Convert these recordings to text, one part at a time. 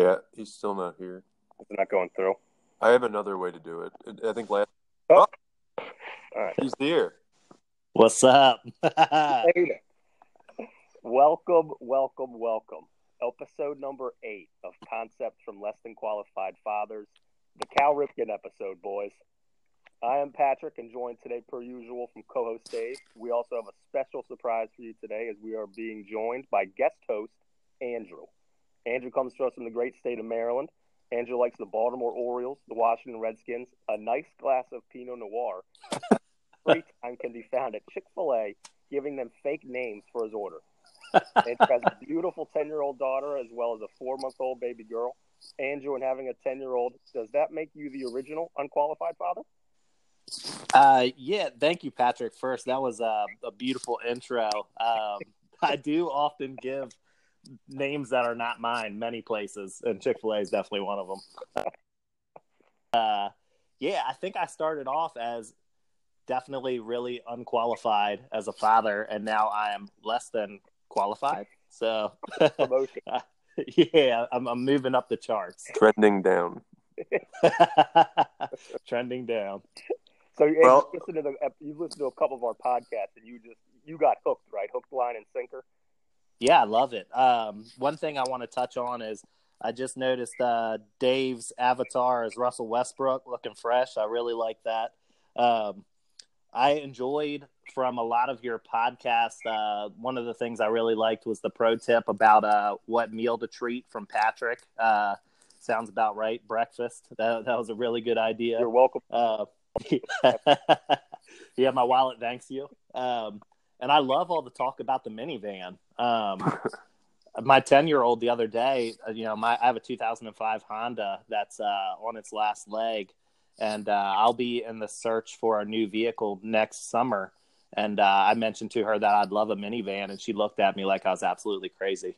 Yeah, he's still not here. It's not going through. I have another way to do it. I think last. Oh. oh. All right. He's here. What's up? Hey. welcome, welcome, welcome. Episode number eight of Concepts from Less Than Qualified Fathers, the Cal Ripken episode, boys. I am Patrick and joined today, per usual, from co host Dave. We also have a special surprise for you today as we are being joined by guest host Andrew. Andrew comes to us from the great state of Maryland. Andrew likes the Baltimore Orioles, the Washington Redskins, a nice glass of Pinot Noir. Free time can be found at Chick fil A, giving them fake names for his order. Andrew has a beautiful 10 year old daughter as well as a four month old baby girl. Andrew, and having a 10 year old, does that make you the original unqualified father? Uh, yeah, thank you, Patrick. First, that was a, a beautiful intro. Um, I do often give names that are not mine many places, and Chick Fil A is definitely one of them. uh, yeah, I think I started off as definitely really unqualified as a father, and now I am less than qualified. So, Promotion. yeah, I'm, I'm moving up the charts, Trending down. trending down. So you Well- you listened to the you listened to a couple of our podcasts and you just you got hooked, right? Hooked, line, and sinker. Yeah, I love it. Um, one thing I want to touch on is I just noticed uh, Dave's avatar is Russell Westbrook looking fresh. I really like that. Um, I enjoyed from a lot of your podcasts. Uh, one of the things I really liked was the pro tip about uh, what meal to treat from Patrick. Uh, sounds about right. Breakfast. That, that was a really good idea. You're welcome. Uh, yeah, my wallet thanks you. Um, and I love all the talk about the minivan. Um, my 10 year old the other day, uh, you know, my, I have a 2005 Honda that's uh, on its last leg. And uh, I'll be in the search for a new vehicle next summer. And uh, I mentioned to her that I'd love a minivan. And she looked at me like I was absolutely crazy.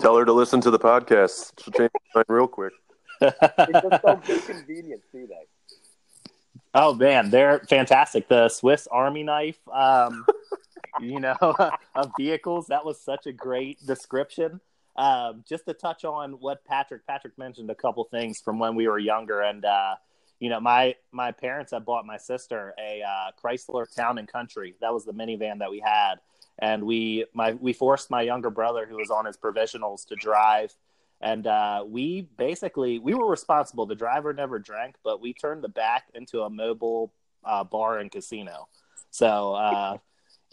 Tell her to listen to the podcast. She'll change her mind real quick. They just don't convenient, do they? Oh man, they're fantastic. The Swiss Army knife, um, you know, of vehicles. That was such a great description. Um, just to touch on what Patrick Patrick mentioned a couple things from when we were younger, and uh, you know, my my parents had bought my sister a uh, Chrysler Town and Country. That was the minivan that we had, and we my we forced my younger brother, who was on his provisionals, to drive and uh, we basically we were responsible. The driver never drank, but we turned the back into a mobile uh, bar and casino. So uh,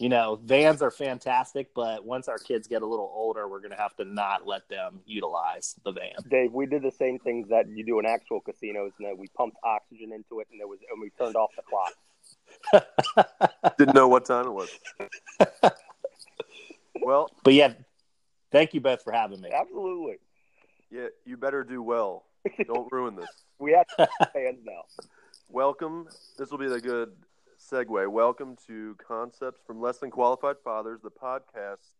you know, vans are fantastic, but once our kids get a little older, we're gonna have to not let them utilize the van. Dave, we did the same things that you do in actual casinos, and then we pumped oxygen into it, and there was and we turned off the clock. Didn't know what time it was. Well, But yeah, thank you both for having me. Absolutely, yeah, you better do well. Don't ruin this. we have to have fans now. Welcome. This will be the good segue. Welcome to Concepts from Less Than Qualified Fathers, the podcast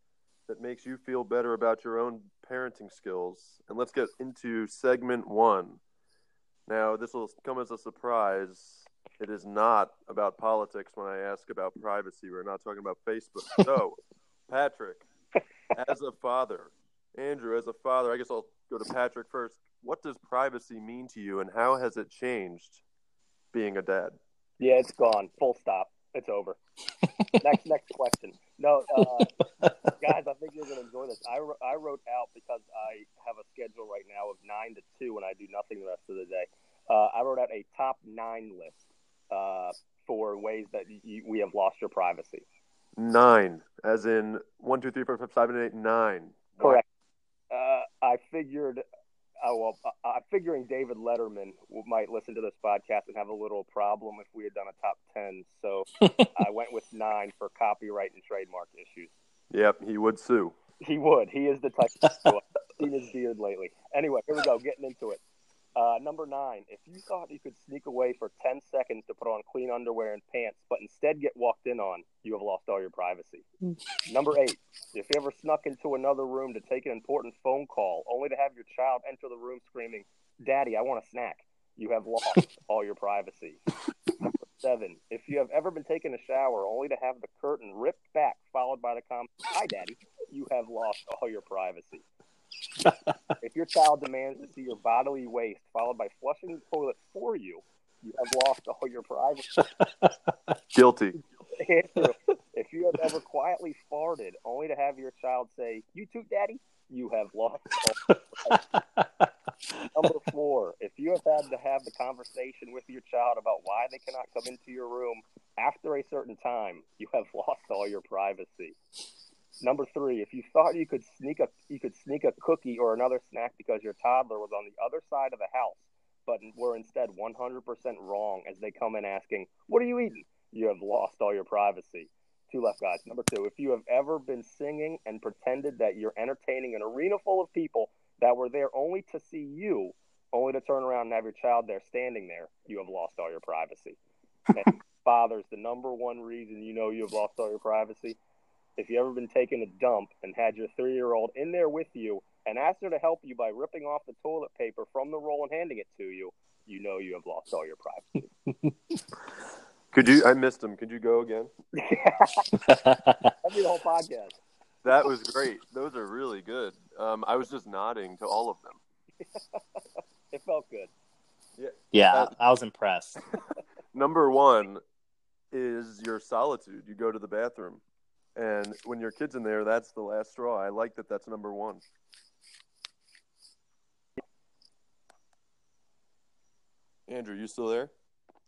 that makes you feel better about your own parenting skills. And let's get into segment one. Now, this will come as a surprise. It is not about politics when I ask about privacy. We're not talking about Facebook. So, Patrick, as a father, Andrew, as a father, I guess I'll go to Patrick first. What does privacy mean to you, and how has it changed being a dad? Yeah, it's gone. Full stop. It's over. next, next question. No, uh, guys, I think you're going to enjoy this. I, I wrote out because I have a schedule right now of nine to two, and I do nothing the rest of the day. Uh, I wrote out a top nine list uh, for ways that y- we have lost your privacy. Nine, as in one, two, three, four, five, seven, eight, nine. Correct. Uh, I figured. Oh, well, I- I'm figuring David Letterman might listen to this podcast and have a little problem if we had done a top ten. So I went with nine for copyright and trademark issues. Yep, he would sue. He would. He is the type. to do it. Seen his beard lately. Anyway, here we go. Getting into it. Uh, number nine. If you thought you could sneak away for ten seconds to put on clean underwear and pants, but instead get walked in on, you have lost all your privacy. number eight. If you ever snuck into another room to take an important phone call, only to have your child enter the room screaming, "Daddy, I want a snack," you have lost all your privacy. Number seven. If you have ever been taking a shower only to have the curtain ripped back, followed by the comment, "Hi, Daddy," you have lost all your privacy. If your child demands to see your bodily waste followed by flushing the toilet for you, you have lost all your privacy. Guilty. Andrew, if you have ever quietly farted only to have your child say, You too, daddy, you have lost all Number four, if you have had to have the conversation with your child about why they cannot come into your room after a certain time, you have lost all your privacy. Number three, if you thought you could sneak a you could sneak a cookie or another snack because your toddler was on the other side of the house, but were instead 100% wrong as they come in asking, "What are you eating?" You have lost all your privacy. Two left guys. Number two, if you have ever been singing and pretended that you're entertaining an arena full of people that were there only to see you, only to turn around and have your child there standing there, you have lost all your privacy. And fathers, the number one reason you know you have lost all your privacy, if you ever been taking a dump and had your three year old in there with you and asked her to help you by ripping off the toilet paper from the roll and handing it to you, you know you have lost all your privacy. Could you? I missed him. Could you go again? That'd be the whole podcast. That was great. Those are really good. Um, I was just nodding to all of them. It felt good. Yeah, Uh, I was impressed. Number one is your solitude. You go to the bathroom, and when your kid's in there, that's the last straw. I like that. That's number one. Andrew, you still there?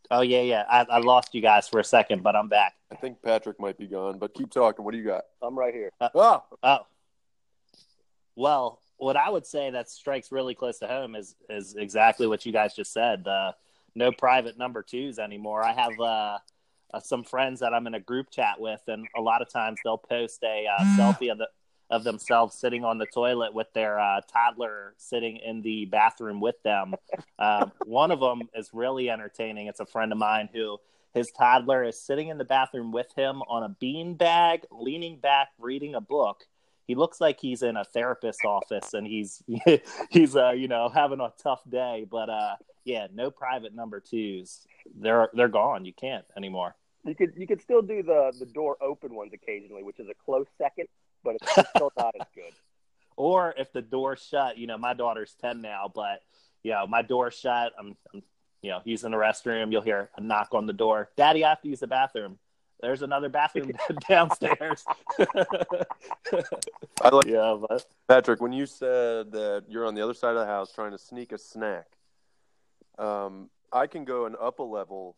Oh yeah, yeah. I, I lost you guys for a second, but I'm back. I think Patrick might be gone, but keep talking. What do you got? I'm right here. Oh, Oh, well, what I would say that strikes really close to home is is exactly what you guys just said. Uh, no private number twos anymore. I have uh, uh, some friends that I'm in a group chat with, and a lot of times they'll post a uh, selfie of the of themselves sitting on the toilet with their uh, toddler sitting in the bathroom with them. Um, one of them is really entertaining. It's a friend of mine who his toddler is sitting in the bathroom with him on a bean bag, leaning back, reading a book. He looks like he's in a therapist's office and he's he's uh, you know having a tough day. But uh, yeah, no private number twos. They're they're gone. You can't anymore. You could you could still do the the door open ones occasionally, which is a close second, but it's still not as good. Or if the door's shut, you know, my daughter's 10 now, but, you know, my door's shut. I'm, I'm, you know, he's in the restroom. You'll hear a knock on the door. Daddy, I have to use the bathroom. There's another bathroom downstairs. I like yeah, but Patrick. When you said that you're on the other side of the house trying to sneak a snack, um, I can go and up a level,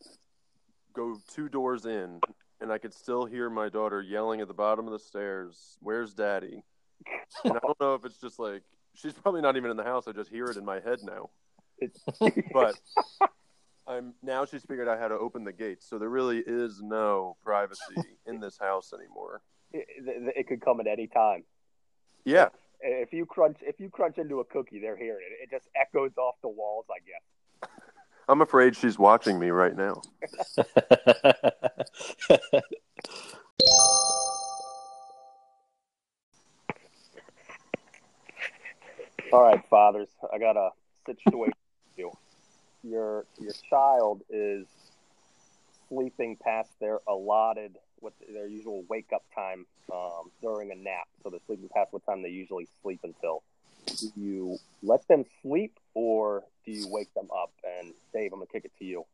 go two doors in, and I could still hear my daughter yelling at the bottom of the stairs, "Where's Daddy?" And I don't know if it's just like she's probably not even in the house. I just hear it in my head now. But I'm now she's figured out how to open the gates, so there really is no privacy in this house anymore. it, it, it could come at any time. Yeah, If you crunch if you crunch into a cookie, they're hearing it. It just echoes off the walls, I guess. I'm afraid she's watching me right now. All right, fathers, I got a situation for you. Your your child is sleeping past their allotted what their usual wake up time um, during a nap. So they're sleeping past what time they usually sleep until. Do you let them sleep or do you wake them up? And Dave, I'm gonna kick it to you.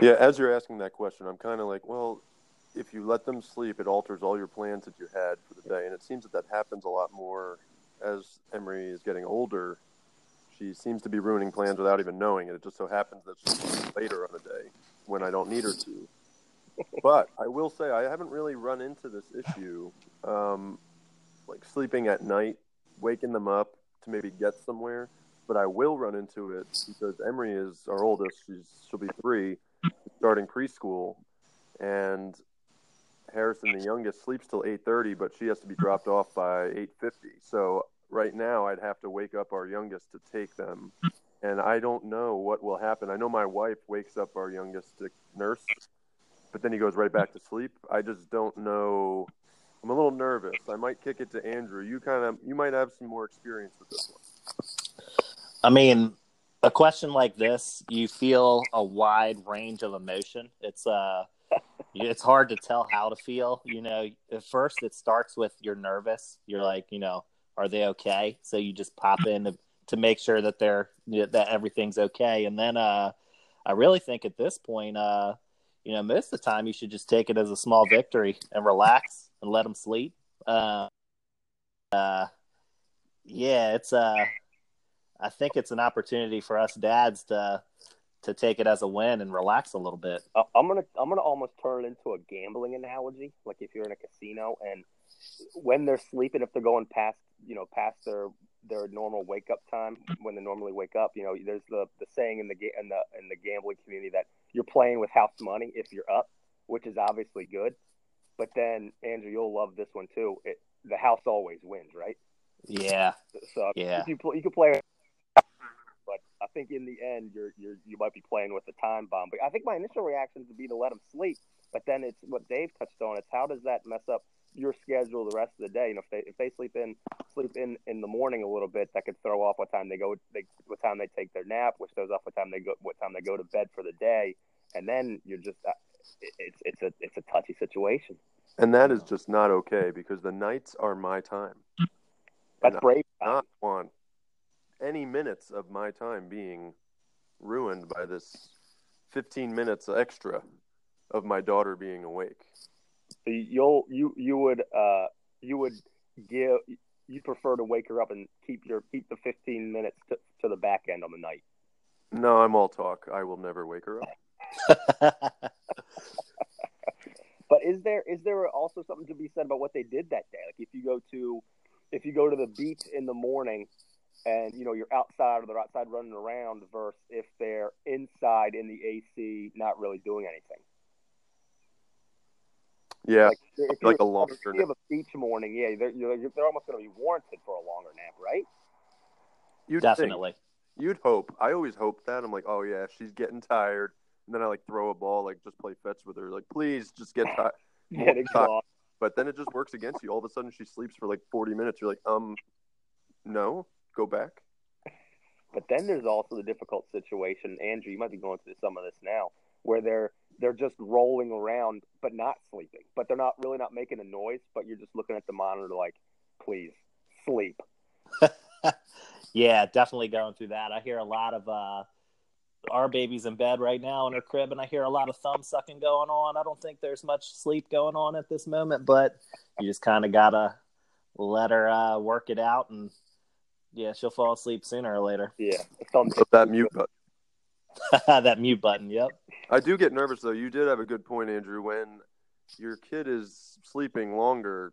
Yeah, as you're asking that question, I'm kind of like, well, if you let them sleep, it alters all your plans that you had for the day, and it seems that that happens a lot more as Emery is getting older. She seems to be ruining plans without even knowing it. It just so happens that she's later on the day when I don't need her to. But I will say I haven't really run into this issue, um, like sleeping at night, waking them up to maybe get somewhere. But I will run into it because Emery is our oldest. She's she'll be three, starting preschool, and Harrison, the youngest, sleeps till eight thirty, but she has to be dropped off by eight fifty. So right now, I'd have to wake up our youngest to take them, and I don't know what will happen. I know my wife wakes up our youngest to nurse, but then he goes right back to sleep. I just don't know. I'm a little nervous. I might kick it to Andrew. You kind of, you might have some more experience with this one. I mean, a question like this, you feel a wide range of emotion. It's uh it's hard to tell how to feel, you know. At first it starts with you're nervous. You're like, you know, are they okay? So you just pop in to, to make sure that they're that everything's okay, and then uh, I really think at this point, uh, you know, most of the time you should just take it as a small victory and relax and let them sleep. Uh, uh, yeah, it's uh, I think it's an opportunity for us dads to to take it as a win and relax a little bit. I'm gonna I'm gonna almost turn it into a gambling analogy. Like if you're in a casino and when they're sleeping, if they're going past you know past their their normal wake up time when they normally wake up, you know, there's the the saying in the in the in the gambling community that you're playing with house money if you're up, which is obviously good. But then Andrew, you'll love this one too. It, the house always wins, right? Yeah. So yeah, you, you can play but I think in the end, you're you're you might be playing with a time bomb. But I think my initial reaction would be to let them sleep. But then it's what Dave touched on. It's how does that mess up your schedule the rest of the day? You know, if they if they sleep in sleep in in the morning a little bit, that could throw off what time they go, they, what time they take their nap, which throws off what time they go, what time they go to bed for the day, and then you're just it's it's a it's a touchy situation. And that is just not okay because the nights are my time. That's brave. I not want any minutes of my time being ruined by this 15 minutes extra of my daughter being awake. You'll you you would uh you would give you prefer to wake her up and keep your keep the 15 minutes to, to the back end on the night. No, I'm all talk. I will never wake her up. but is there is there also something to be said about what they did that day? Like if you go to if you go to the beach in the morning and you know you're outside or they're outside running around versus if they're inside in the AC not really doing anything. Yeah, like, if like a longer. If you have a beach morning, yeah, they're they're almost going to be warranted for a longer nap, right? You'd Definitely. Think, you'd hope. I always hope that. I'm like, oh yeah, she's getting tired, and then I like throw a ball, like just play fetch with her, like please just get tired. get exhausted. But then it just works against you. All of a sudden, she sleeps for like 40 minutes. You're like, um, no, go back. But then there's also the difficult situation, Andrew. You might be going through some of this now, where they're they're just rolling around but not sleeping, but they're not really not making a noise. But you're just looking at the monitor like, please sleep. yeah, definitely going through that. I hear a lot of uh, our baby's in bed right now in her crib, and I hear a lot of thumb sucking going on. I don't think there's much sleep going on at this moment, but you just kind of gotta let her uh, work it out and yeah, she'll fall asleep sooner or later. Yeah, thumb- that mute button. that mute button. Yep. I do get nervous though. You did have a good point, Andrew. When your kid is sleeping longer,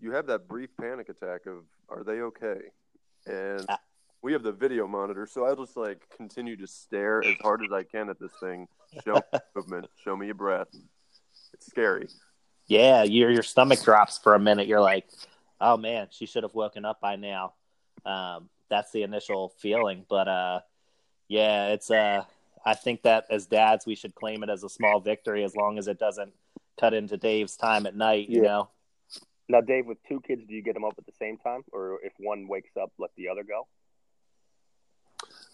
you have that brief panic attack of, "Are they okay?" And. We have the video monitor, so I'll just like continue to stare as hard as I can at this thing. Show me movement. Show me your breath. It's scary. Yeah, your your stomach drops for a minute. You're like, "Oh man, she should have woken up by now." Um, that's the initial feeling. But uh, yeah, it's uh, I think that as dads, we should claim it as a small victory as long as it doesn't cut into Dave's time at night. You yeah. know. Now, Dave, with two kids, do you get them up at the same time, or if one wakes up, let the other go?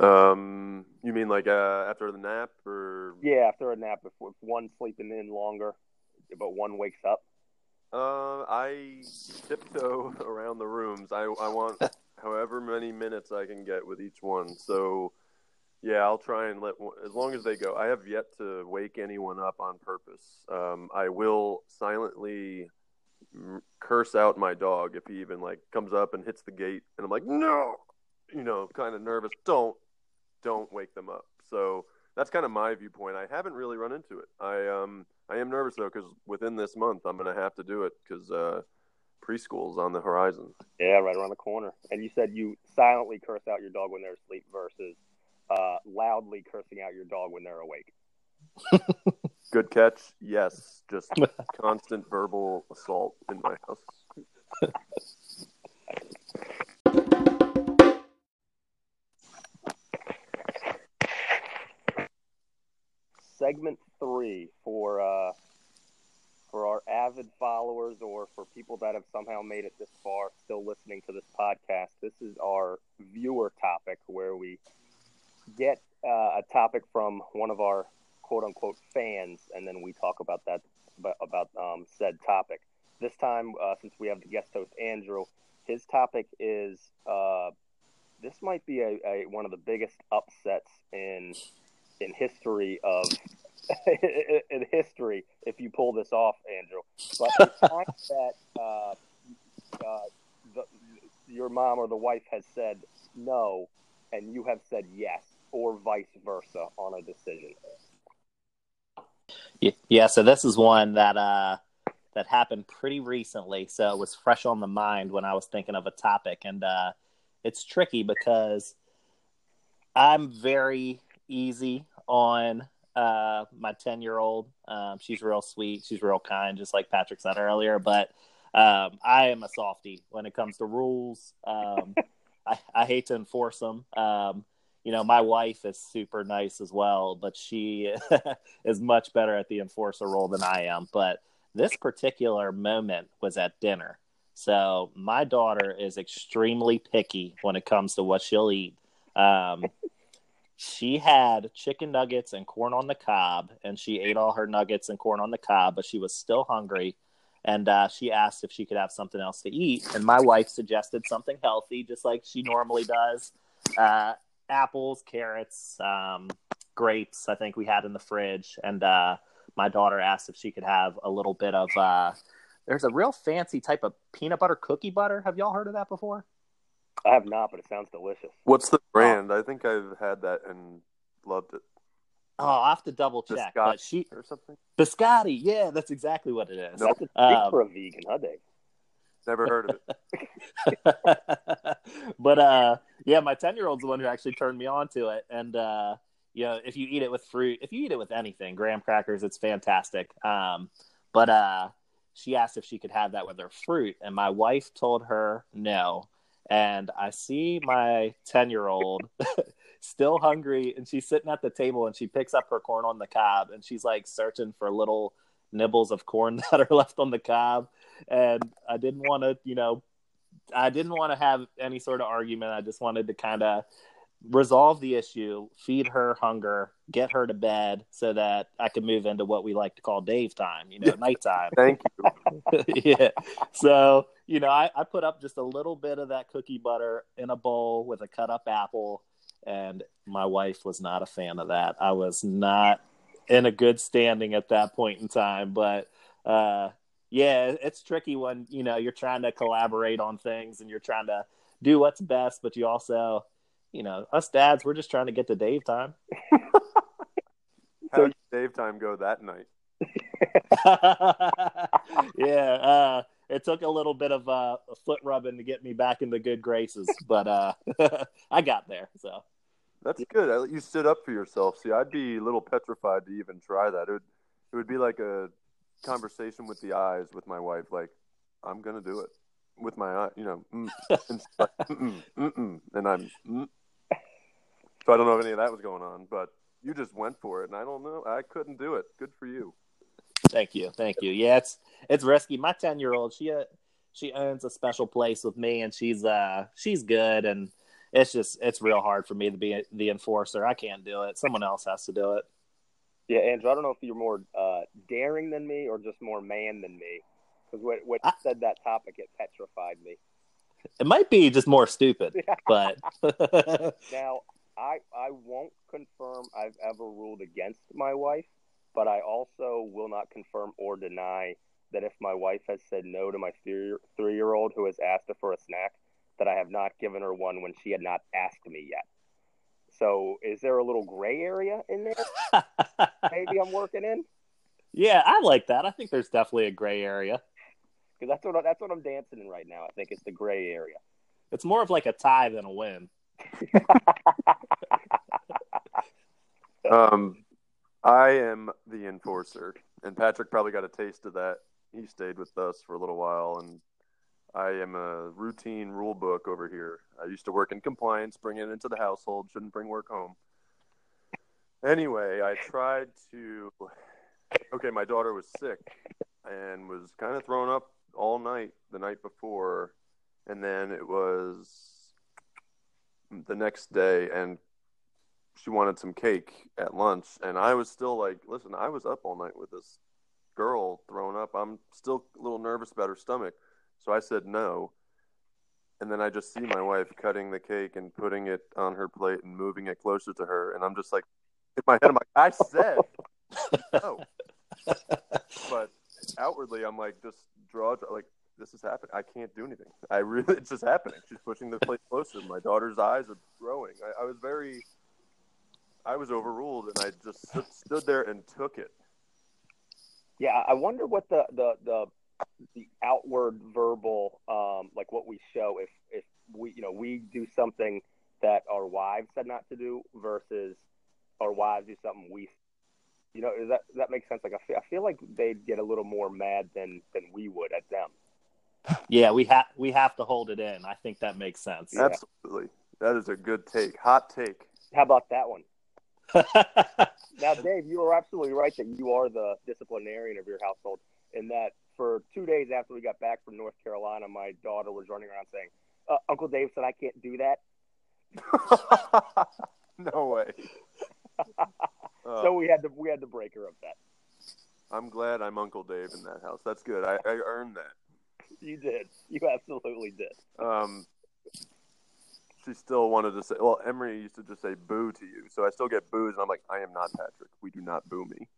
Um, you mean like uh, after the nap, or yeah, after a nap, if, if one's sleeping in longer, but one wakes up. Uh, I tiptoe around the rooms. I I want however many minutes I can get with each one. So, yeah, I'll try and let as long as they go. I have yet to wake anyone up on purpose. Um, I will silently curse out my dog if he even like comes up and hits the gate, and I'm like, no, you know, kind of nervous. Don't, don't wake them up. So that's kind of my viewpoint. I haven't really run into it. I um, I am nervous though because within this month I'm going to have to do it because. Uh, preschool's on the horizon. Yeah, right around the corner. And you said you silently curse out your dog when they're asleep versus uh, loudly cursing out your dog when they're awake. Good catch. Yes, just constant verbal assault in my house. Segment three for uh, for our avid followers or for people that have somehow made it this far, still listening to this podcast, this is our viewer topic where we get uh, a topic from one of our quote unquote fans, and then we talk about that about um, said topic. this time, uh, since we have the guest host Andrew, his topic is uh, this might be a, a, one of the biggest upsets in in history of in history if you pull this off, Andrew. But the fact that uh, uh, the, your mom or the wife has said no, and you have said yes, or vice versa on a decision. Yeah, so this is one that uh, that happened pretty recently, so it was fresh on the mind when I was thinking of a topic, and uh, it's tricky because I'm very easy on uh, my 10 year old. Um, she's real sweet. She's real kind, just like Patrick said earlier. But um, I am a softie when it comes to rules. Um, I, I, hate to enforce them. Um, you know, my wife is super nice as well, but she is much better at the enforcer role than I am. But this particular moment was at dinner. So my daughter is extremely picky when it comes to what she'll eat. Um, she had chicken nuggets and corn on the cob, and she ate all her nuggets and corn on the cob, but she was still hungry. And uh, she asked if she could have something else to eat. And my wife suggested something healthy, just like she normally does uh, apples, carrots, um, grapes, I think we had in the fridge. And uh, my daughter asked if she could have a little bit of. Uh, there's a real fancy type of peanut butter cookie butter. Have y'all heard of that before? I have not, but it sounds delicious. What's the brand? I think I've had that and loved it. Oh, I have to double check. Biscotti but she or something. Biscotti, yeah, that's exactly what it is. That's a Um, for a vegan, huh, Dave? Never heard of it. but uh, yeah, my ten year old's the one who actually turned me on to it. And uh, you know, if you eat it with fruit, if you eat it with anything, graham crackers, it's fantastic. Um, but uh, she asked if she could have that with her fruit, and my wife told her no. And I see my ten year old still hungry, and she's sitting at the table, and she picks up her corn on the cob, and she's like searching for little nibbles of corn that are left on the cob. And I didn't want to, you know, I didn't want to have any sort of argument. I just wanted to kind of resolve the issue, feed her hunger, get her to bed so that I can move into what we like to call Dave time, you know, nighttime. Thank you. yeah. So, you know, I, I put up just a little bit of that cookie butter in a bowl with a cut up apple, and my wife was not a fan of that. I was not in a good standing at that point in time, but uh yeah, it's tricky when, you know, you're trying to collaborate on things and you're trying to do what's best, but you also, you know, us dads, we're just trying to get to Dave time. How did Dave time go that night? yeah, uh, it took a little bit of uh, foot rubbing to get me back into good graces, but uh, I got there. So That's good. I you stood up for yourself. See, I'd be a little petrified to even try that. It would, it would be like a conversation with the eyes with my wife. Like, I'm gonna do it with my eye. You know, mm, and, like, mm-mm, mm-mm, and I'm. Mm. So I don't know if any of that was going on, but you just went for it, and I don't know. I couldn't do it. Good for you. thank you, thank you. Yeah, it's it's risky. My ten year old, she uh, she owns a special place with me, and she's uh she's good, and it's just it's real hard for me to be the enforcer. I can't do it. Someone else has to do it. Yeah, Andrew, I don't know if you're more uh, daring than me or just more man than me. Because when, when you I- said that topic, it petrified me. It might be just more stupid, but Now, I I won't confirm I've ever ruled against my wife, but I also will not confirm or deny that if my wife has said no to my three year old who has asked her for a snack, that I have not given her one when she had not asked me yet. So, is there a little gray area in there? Maybe I'm working in yeah, I like that. I think there's definitely a gray area. because that's what I- that's what I'm dancing in right now. I think it's the gray area. It's more of like a tie than a win. Um, I am the enforcer, and Patrick probably got a taste of that. He stayed with us for a little while, and I am a routine rule book over here. I used to work in compliance, bring it into the household, shouldn't bring work home. Anyway, I tried to. Okay, my daughter was sick and was kind of thrown up all night the night before, and then it was the next day, and she wanted some cake at lunch, and I was still like, listen, I was up all night with this girl throwing up. I'm still a little nervous about her stomach. So I said no. And then I just see my wife cutting the cake and putting it on her plate and moving it closer to her. And I'm just like, in my head, I'm like, I said no. but outwardly, I'm like, just draw, draw, like, this is happening. I can't do anything. I really, it's just happening. She's pushing the plate closer. My daughter's eyes are growing. I, I was very, I was overruled, and I just stood, stood there and took it. Yeah, I wonder what the the the the outward verbal, um, like what we show, if if we you know we do something that our wives said not to do versus our wives do something we, you know, does that does that make sense? Like I feel, I feel like they'd get a little more mad than than we would at them. Yeah, we have we have to hold it in. I think that makes sense. Yeah. Absolutely, that is a good take. Hot take. How about that one? Now, Dave, you are absolutely right that you are the disciplinarian of your household, and that for two days after we got back from North Carolina, my daughter was running around saying, uh, "Uncle Dave said I can't do that." no way. So we had to we had to break her of that. I'm glad I'm Uncle Dave in that house. That's good. I, I earned that. You did. You absolutely did. Um, she still wanted to say, well, Emery used to just say boo to you. So I still get boos, and I'm like, I am not Patrick. We do not boo me.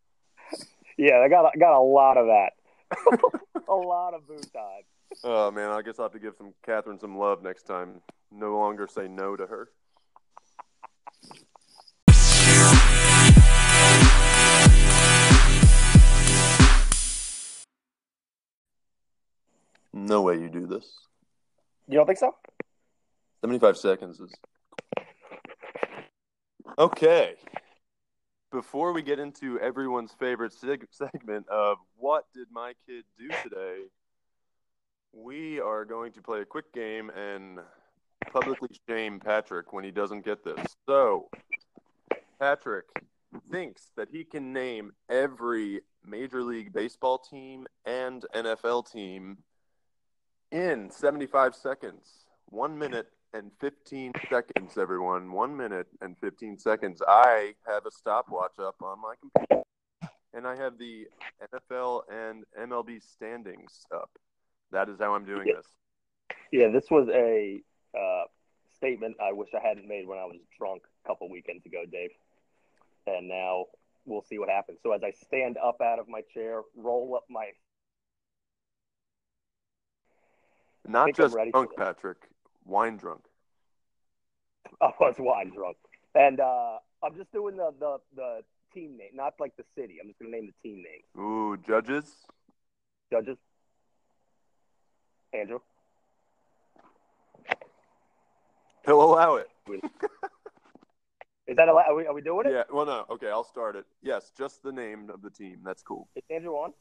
Yeah, I got I got a lot of that. a lot of boo time. Oh, man, I guess I'll have to give some Catherine some love next time. No longer say no to her. No way you do this. You don't think so? 75 seconds is. Okay. Before we get into everyone's favorite seg- segment of what did my kid do today, we are going to play a quick game and publicly shame Patrick when he doesn't get this. So, Patrick thinks that he can name every Major League Baseball team and NFL team in 75 seconds. One minute and 15 seconds, everyone. One minute and 15 seconds. I have a stopwatch up on my computer, and I have the NFL and MLB standings up. That is how I'm doing this. Yeah, this was a uh, statement I wish I hadn't made when I was drunk a couple weekends ago, Dave. And now we'll see what happens. So as I stand up out of my chair, roll up my Not just drunk. Patrick. Wine drunk. I was wine drunk, and uh, I'm just doing the, the the team name, not like the city. I'm just gonna name the team name. Ooh, judges. Judges, Andrew. He'll allow it. Is that allowed? Are we, are we doing it? Yeah. Well, no. Okay, I'll start it. Yes, just the name of the team. That's cool. Is Andrew on?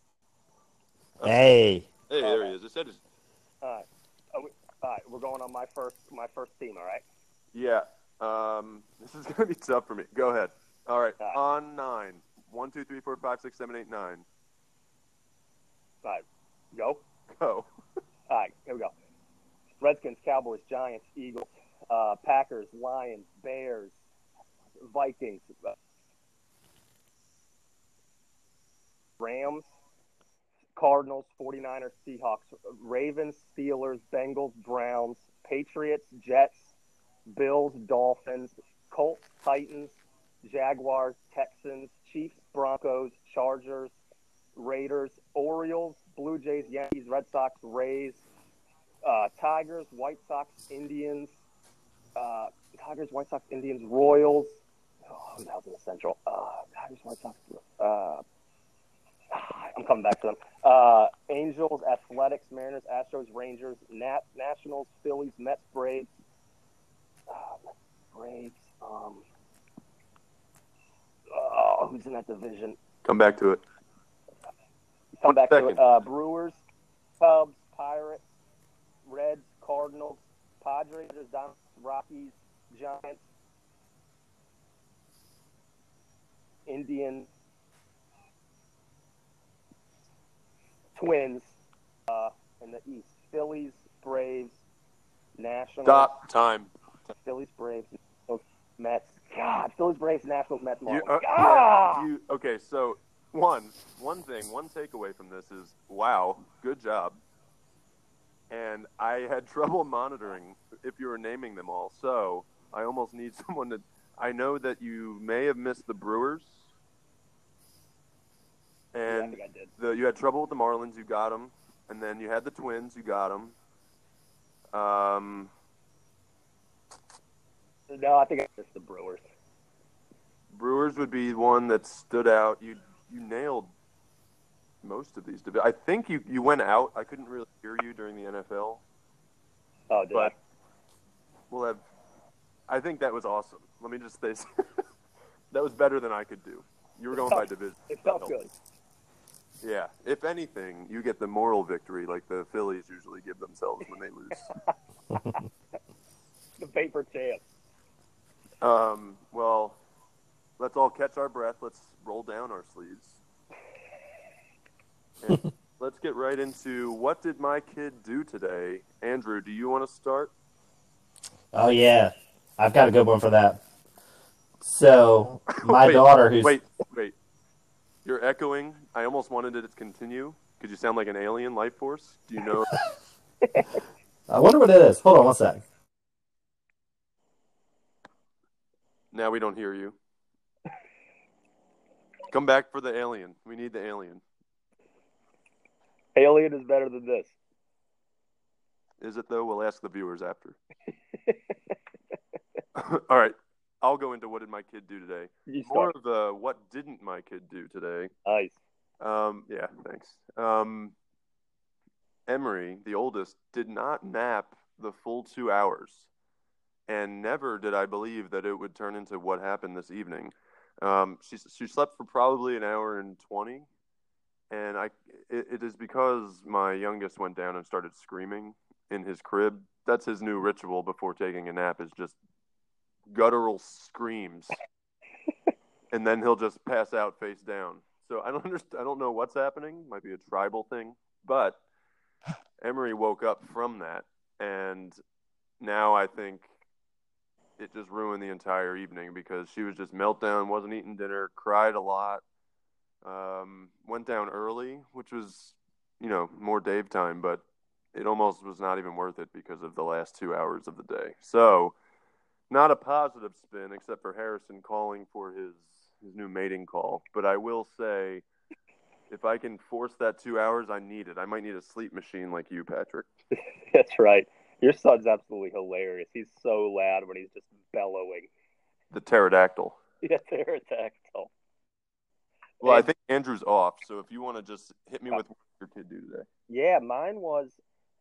hey, Hey, there he is. I said, his- All right. Are we, all right. We're going on my first my first team. All right. Yeah. Um, this is gonna be tough for me. Go ahead. All right. Right. On nine. One, two, three, four, five, six, seven, eight, nine. Right. Go. Go. All right, here we go. Redskins, Cowboys, Giants, Eagles, uh, Packers, Lions, Bears, Vikings, uh, Rams, Cardinals, 49ers, Seahawks, Ravens, Steelers, Bengals, Browns, Patriots, Jets, Bills, Dolphins, Colts, Titans, Jaguars, Texans, Chiefs, Broncos, Chargers, Raiders, Orioles, Blue Jays, Yankees, Red Sox, Rays, uh, Tigers, White Sox, Indians, uh, Tigers, White Sox, Indians, Royals. Oh, who the hell's in the Central? Uh, Tigers, White Sox. Uh, I'm coming back to them. Uh, Angels, Athletics, Mariners, Astros, Rangers, Nat, Nationals, Phillies, Mets, Braves. Braves. Um, oh, who's in that division? Come back to it. Come back to it. Uh, Brewers, Cubs, Pirates, Reds, Cardinals, Padres, Rockies, Giants, Indians, Twins, uh, in the East. Phillies, Braves, Nationals, Stop. Time. Phillies, Braves, Mets. God, Phillies, Braves, Nationals, Mets, You, Marlins. uh, God! yeah, you, okay, so one, one thing, one takeaway from this is wow, good job. And I had trouble monitoring if you were naming them all, so I almost need someone to. I know that you may have missed the Brewers, Yeah, I and think I did. the you had trouble with the Marlins, you got them, and then you had the Twins, you got them. Um, No, I think I missed the Brewers. Brewers would be one that stood out. You you nailed most of these. I think you you went out. I couldn't really hear you during the NFL. Oh, did But we'll have. I think that was awesome. Let me just say, that was better than I could do. You were going by division. It felt good. Yeah. If anything, you get the moral victory like the Phillies usually give themselves when they lose. The paper champ. Um, well, let's all catch our breath. Let's roll down our sleeves. And let's get right into what did my kid do today? Andrew, do you want to start? Oh yeah, I've got a good one for that. So my Wait, daughter, who's Wait, wait. You're echoing. I almost wanted it to continue. Could you sound like an alien life force? Do you know? I wonder what it is. Hold on one sec. Now we don't hear you. Come back for the alien. We need the alien. Alien is better than this. Is it though? We'll ask the viewers after. All right. I'll go into what did my kid do today. More of the what didn't my kid do today. Nice. Um, yeah, thanks. Um, Emery, the oldest, did not nap the full two hours, and never did I believe that it would turn into what happened this evening. Um, she she slept for probably an hour and twenty, and I it, it is because my youngest went down and started screaming in his crib. That's his new ritual before taking a nap is just guttural screams, and then he'll just pass out face down. So I don't understand. I don't know what's happening. Might be a tribal thing, but Emery woke up from that, and now I think it just ruined the entire evening because she was just meltdown, wasn't eating dinner, cried a lot, um, went down early, which was you know more Dave time, but it almost was not even worth it because of the last two hours of the day. So not a positive spin except for Harrison calling for his his new mating call. But I will say, if I can force that two hours, I need it. I might need a sleep machine like you, Patrick. That's right. Your son's absolutely hilarious. He's so loud when he's just bellowing. The pterodactyl. Yeah, pterodactyl. Well, I think Andrew's off. So if you want to just hit me with what your kid do today. Yeah, mine was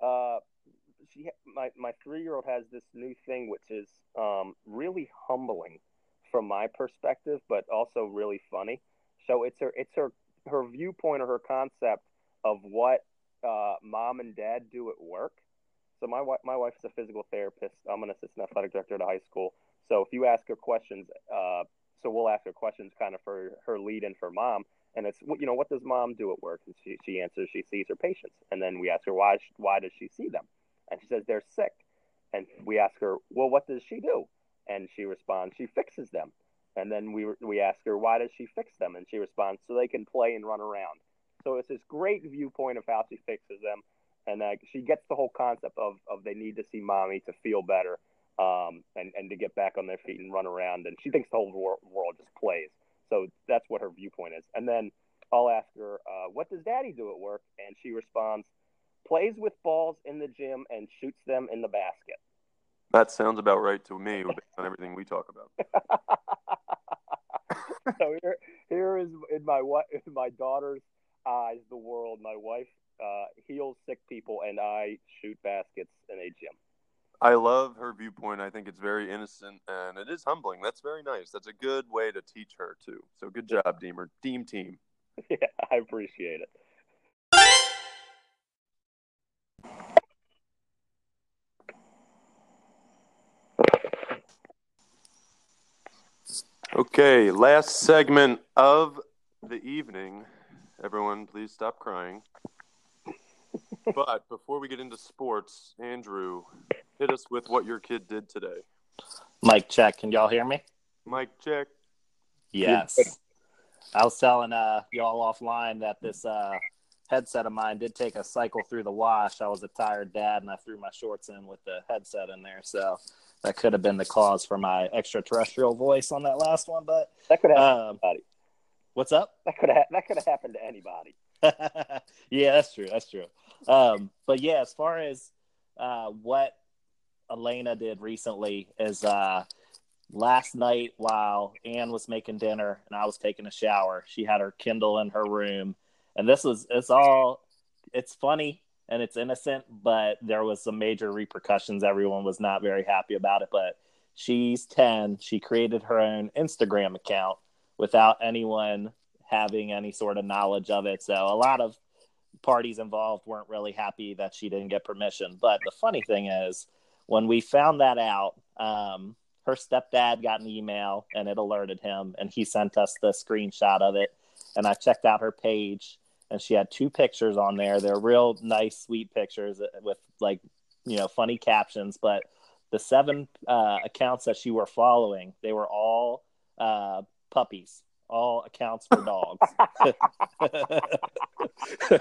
uh she my my 3-year-old has this new thing which is um really humbling from my perspective but also really funny. So it's her it's her her viewpoint or her concept of what uh mom and dad do at work. So my wife my wife's a physical therapist. I'm an assistant athletic director at a high school. So if you ask her questions uh so we'll ask her questions kind of for her lead in for mom. And it's you know what does mom do at work? And she, she answers she sees her patients. And then we ask her why why does she see them? And she says they're sick. And we ask her well what does she do? And she responds she fixes them. And then we we ask her why does she fix them? And she responds so they can play and run around. So it's this great viewpoint of how she fixes them and uh, she gets the whole concept of, of they need to see mommy to feel better um, and, and to get back on their feet and run around and she thinks the whole wor- world just plays so that's what her viewpoint is. And then I'll ask her, uh, "What does Daddy do at work?" And she responds, "Plays with balls in the gym and shoots them in the basket." That sounds about right to me based on everything we talk about. so here, here is in my in my daughter's eyes the world. My wife uh, heals sick people, and I shoot baskets in a gym. I love her viewpoint. I think it's very innocent and it is humbling. That's very nice. That's a good way to teach her too. So good job, Deemer. Deem team. yeah, I appreciate it. Okay, last segment of the evening. Everyone, please stop crying. But before we get into sports, Andrew, hit us with what your kid did today. Mic check. Can y'all hear me? Mic, check. Yes. I was telling uh, y'all offline that this uh, headset of mine did take a cycle through the wash. I was a tired dad, and I threw my shorts in with the headset in there, so that could have been the cause for my extraterrestrial voice on that last one. But That could happen um, to anybody. what's up? That could have that could have happened to anybody. yeah, that's true. That's true. Um, but yeah, as far as uh, what Elena did recently is uh, last night while Anne was making dinner and I was taking a shower, she had her Kindle in her room, and this was it's all it's funny and it's innocent, but there was some major repercussions. Everyone was not very happy about it, but she's 10. She created her own Instagram account without anyone having any sort of knowledge of it. So a lot of parties involved weren't really happy that she didn't get permission. But the funny thing is, when we found that out, um, her stepdad got an email and it alerted him, and he sent us the screenshot of it. And I checked out her page, and she had two pictures on there. They're real nice, sweet pictures with like, you know, funny captions. But the seven uh, accounts that she were following, they were all uh, puppies, all accounts for dogs.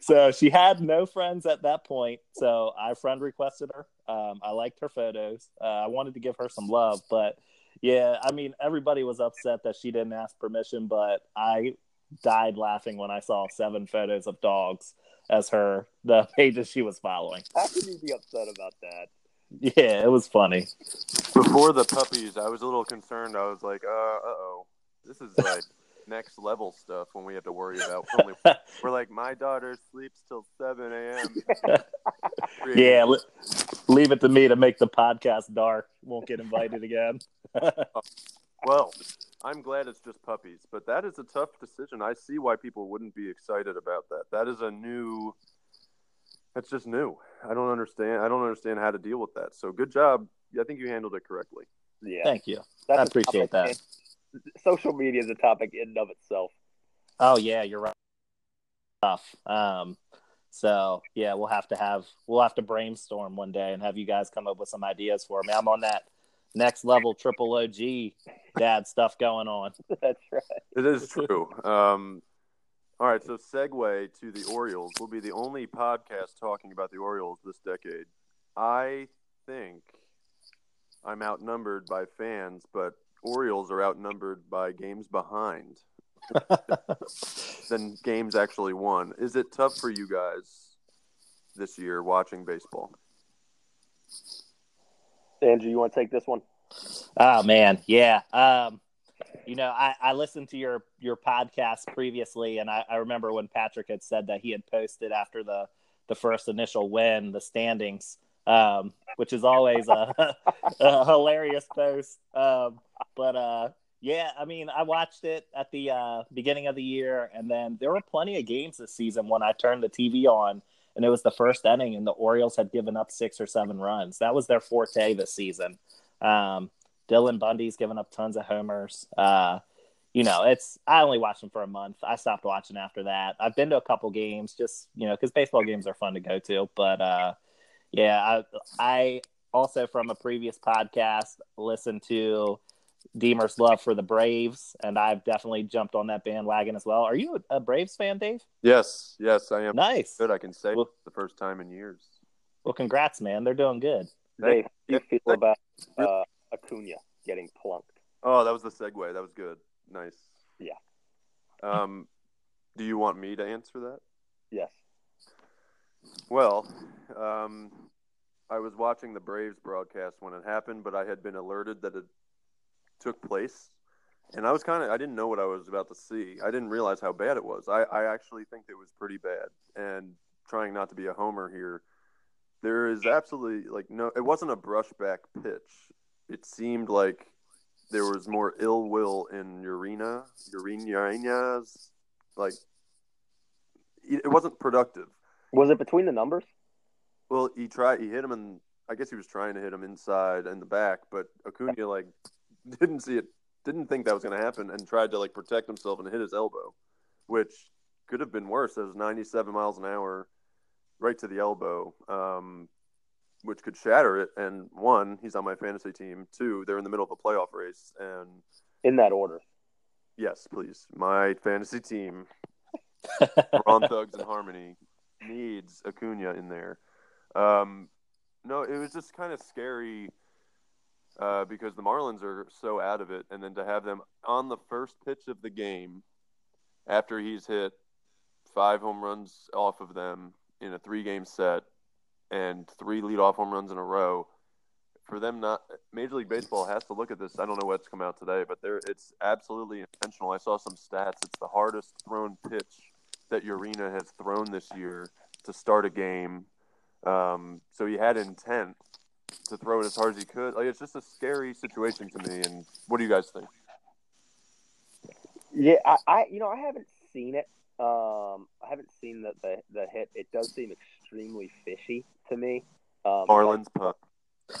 so she had no friends at that point. So I friend requested her. Um, I liked her photos. Uh, I wanted to give her some love, but yeah, I mean, everybody was upset that she didn't ask permission, but I died laughing when I saw seven photos of dogs as her the pages she was following. How can you be upset about that? Yeah, it was funny. Before the puppies, I was a little concerned. I was like, uh, uh oh, this is like next level stuff when we have to worry about. We're, only, we're like, my daughter sleeps till seven a.m. yeah, li- leave it to me to make the podcast dark. Won't get invited again. Well, I'm glad it's just puppies, but that is a tough decision. I see why people wouldn't be excited about that. That is a new. That's just new. I don't understand. I don't understand how to deal with that. So good job. I think you handled it correctly. Yeah, Thank you. That's I a appreciate topic. Social media is a topic in and of itself. Oh yeah, you're right. Tough. Um, so yeah, we'll have to have we'll have to brainstorm one day and have you guys come up with some ideas for me. I'm on that next level triple OG dad stuff going on. That's right. It is true. Um, all right, so segue to the Orioles. We'll be the only podcast talking about the Orioles this decade. I think I'm outnumbered by fans, but Orioles are outnumbered by games behind than games actually won. Is it tough for you guys this year watching baseball? Andrew, you want to take this one? Oh man, yeah. Um, you know, I, I listened to your your podcast previously, and I, I remember when Patrick had said that he had posted after the the first initial win the standings, um, which is always a, a hilarious post. Um, but uh, yeah, I mean, I watched it at the uh, beginning of the year, and then there were plenty of games this season when I turned the TV on, and it was the first inning, and the Orioles had given up six or seven runs. That was their forte this season. Um, Dylan Bundy's given up tons of homers. Uh, you know, it's I only watched him for a month. I stopped watching after that. I've been to a couple games, just you know, because baseball games are fun to go to. But uh, yeah, I, I also from a previous podcast listened to Deemer's love for the Braves, and I've definitely jumped on that bandwagon as well. Are you a Braves fan, Dave? Yes, yes, I am. Nice. Good, I can say Well- the first time in years. Well, congrats, man. They're doing good. Dave, how do you feel about uh, Acuna getting plunked? Oh, that was the segue. That was good. Nice. Yeah. Um, do you want me to answer that? Yes. Well, um, I was watching the Braves broadcast when it happened, but I had been alerted that it took place, and I was kind of I didn't know what I was about to see. I didn't realize how bad it was. I, I actually think it was pretty bad. And trying not to be a homer here, there is absolutely like no. It wasn't a brushback pitch. It seemed like there was more ill will in Urena, Urena's like it wasn't productive. Was it between the numbers? Well, he tried. He hit him, and I guess he was trying to hit him inside and the back, but Acuna like didn't see it, didn't think that was going to happen, and tried to like protect himself and hit his elbow, which could have been worse. It was 97 miles an hour, right to the elbow, um, which could shatter it. And one, he's on my fantasy team. Two, they're in the middle of a playoff race, and In that order. Yes, please. My fantasy team, Ron Thugs and Harmony, needs Acuna in there. Um, no, it was just kind of scary uh, because the Marlins are so out of it, and then to have them on the first pitch of the game after he's hit five home runs off of them in a three-game set and three leadoff home runs in a row. For them, not Major League Baseball has to look at this. I don't know what's come out today, but there it's absolutely intentional. I saw some stats. It's the hardest thrown pitch that Urena has thrown this year to start a game. Um, so he had intent to throw it as hard as he could. Like it's just a scary situation to me. And what do you guys think? Yeah, I, I you know I haven't seen it. Um, I haven't seen the, the the hit. It does seem extremely fishy to me. Um, Marlins punt.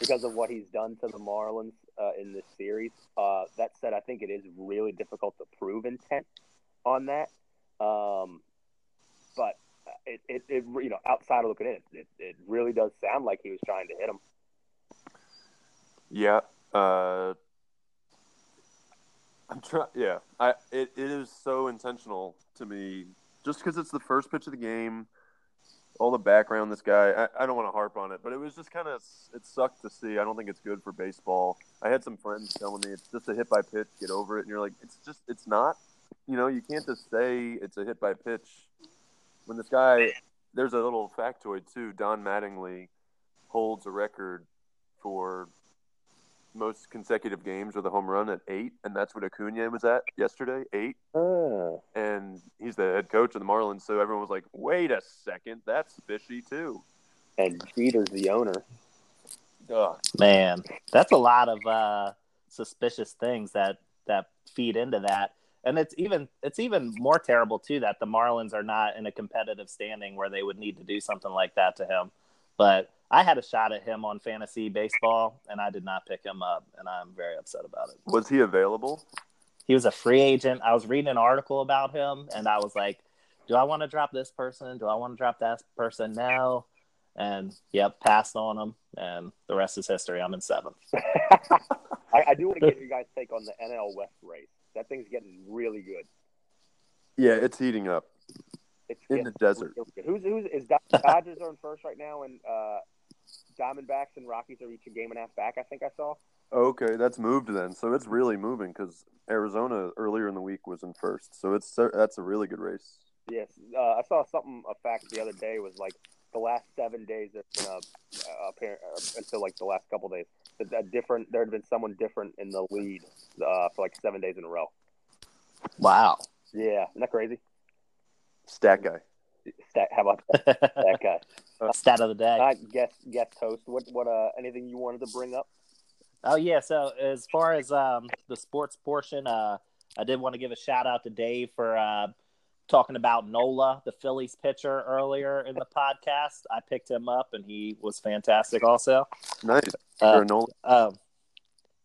because of what he's done to the Marlins uh, in this series. Uh, that said, I think it is really difficult to prove intent on that. Um, but it, it, it, you know, outside of looking in, it, it really does sound like he was trying to hit him. Yeah. Uh, I'm trying. Yeah. I. It, it is so intentional to me, just because it's the first pitch of the game. All the background, this guy. I, I don't want to harp on it, but it was just kind of. It sucked to see. I don't think it's good for baseball. I had some friends telling me it's just a hit by pitch. Get over it. And you're like, it's just. It's not. You know, you can't just say it's a hit by pitch when this guy, there's a little factoid too. Don Mattingly holds a record for most consecutive games with a home run at eight, and that's what Acuna was at yesterday, eight. Oh. And he's the head coach of the Marlins, so everyone was like, "Wait a second, that's fishy too." And Jeter's the owner. Ugh. Man, that's a lot of uh, suspicious things that that feed into that and it's even it's even more terrible too that the Marlins are not in a competitive standing where they would need to do something like that to him. But I had a shot at him on fantasy baseball, and I did not pick him up, and I'm very upset about it. Was he available? He was a free agent. I was reading an article about him, and I was like, "Do I want to drop this person? Do I want to drop that person now?" And yep, passed on him, and the rest is history. I'm in seventh. I, I do want to get you guys' take on the NL West race. That thing's getting really good. Yeah, it's heating up. It's in the desert. Who's who's is Dodgers are in first right now, and uh, Diamondbacks and Rockies are each a game and a half back. I think I saw. Okay, that's moved then. So it's really moving because Arizona earlier in the week was in first. So it's that's a really good race. Yes, uh, I saw something. A fact the other day was like the last seven days there's been a, a, a until like the last couple days a different. There had been someone different in the lead uh, for like seven days in a row. Wow. Yeah, isn't that crazy? Stat guy. Stat. How about that, that guy? Stat of the day. Uh, guest guest host. What what uh anything you wanted to bring up? Oh yeah. So as far as um the sports portion, uh, I did want to give a shout out to Dave for uh talking about Nola, the Phillies pitcher, earlier in the podcast. I picked him up, and he was fantastic. Also, nice. Uh, Nola. Um,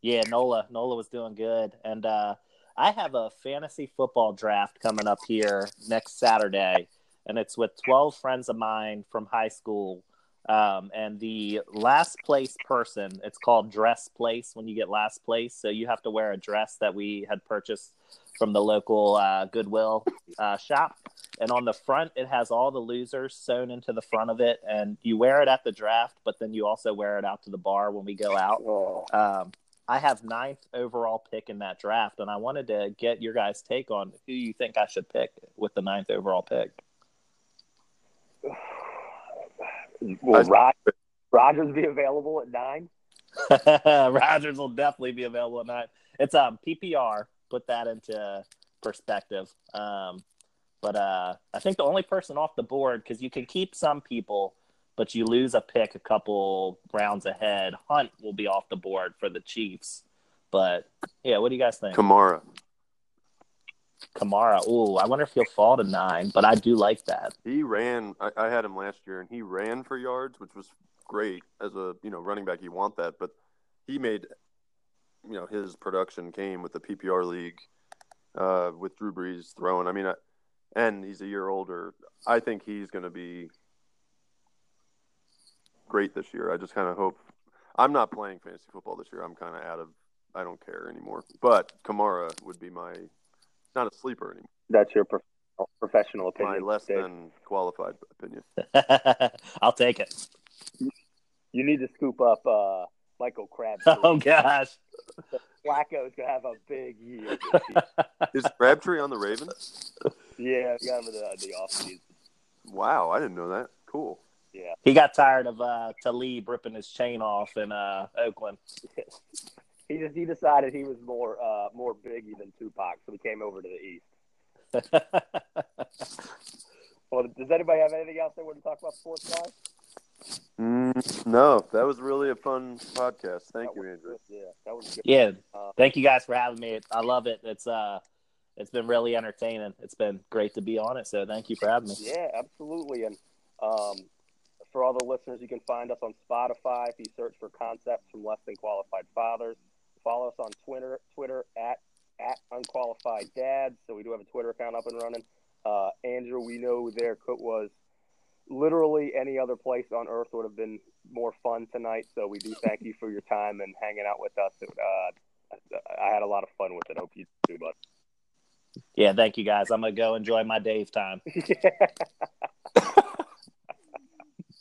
yeah, Nola. Nola was doing good, and uh, I have a fantasy football draft coming up here next Saturday, and it's with twelve friends of mine from high school. Um, and the last place person, it's called dress place when you get last place. So you have to wear a dress that we had purchased from the local uh, Goodwill uh, shop. And on the front, it has all the losers sewn into the front of it. And you wear it at the draft, but then you also wear it out to the bar when we go out. Oh. Um, I have ninth overall pick in that draft, and I wanted to get your guys' take on who you think I should pick with the ninth overall pick. Will Rod- Rodgers be available at nine? Rodgers will definitely be available at nine. It's um PPR. Put that into perspective. Um, but uh, I think the only person off the board because you can keep some people, but you lose a pick a couple rounds ahead. Hunt will be off the board for the Chiefs. But yeah, what do you guys think? Kamara. Kamara. Ooh, I wonder if he'll fall to nine, but I do like that. He ran. I, I had him last year, and he ran for yards, which was great as a you know running back. You want that, but he made you know his production came with the PPR league uh, with Drew Brees throwing. I mean, I, and he's a year older. I think he's going to be great this year. I just kind of hope. I'm not playing fantasy football this year. I'm kind of out of I don't care anymore. But Kamara would be my not a sleeper anymore. That's your prof- professional opinion. My less Dave. than qualified opinion. I'll take it. You need to scoop up uh, Michael Crabtree. Oh gosh. Flacco's gonna have a big year. Is Crabtree on the Ravens? yeah, we got him in the, the offseason. Wow, I didn't know that. Cool. Yeah, He got tired of uh, Talib ripping his chain off in uh, Oakland. he just he decided he was more uh, more Biggie than Tupac, so he came over to the East. Well, does anybody have anything else they want to talk about sports guys? Mm, no, that was really a fun podcast. Thank That you, was Andrew. good. Yeah, that was good. yeah. Uh, Thank you guys for having me. I love it. It's uh, it's been really entertaining. It's been great to be on it. So thank you for having me. Yeah, absolutely. And um, for all the listeners, you can find us on Spotify if you search for concepts from less than qualified fathers. Follow us on Twitter, Twitter at at unqualified dads. So we do have a Twitter account up and running. Uh, Andrew, we know their cook was literally any other place on earth would have been more fun tonight. So we do thank you for your time and hanging out with us. Uh, I had a lot of fun with it. Hope you do, bud. Yeah, thank you guys. I'm gonna go enjoy my Dave time. yeah.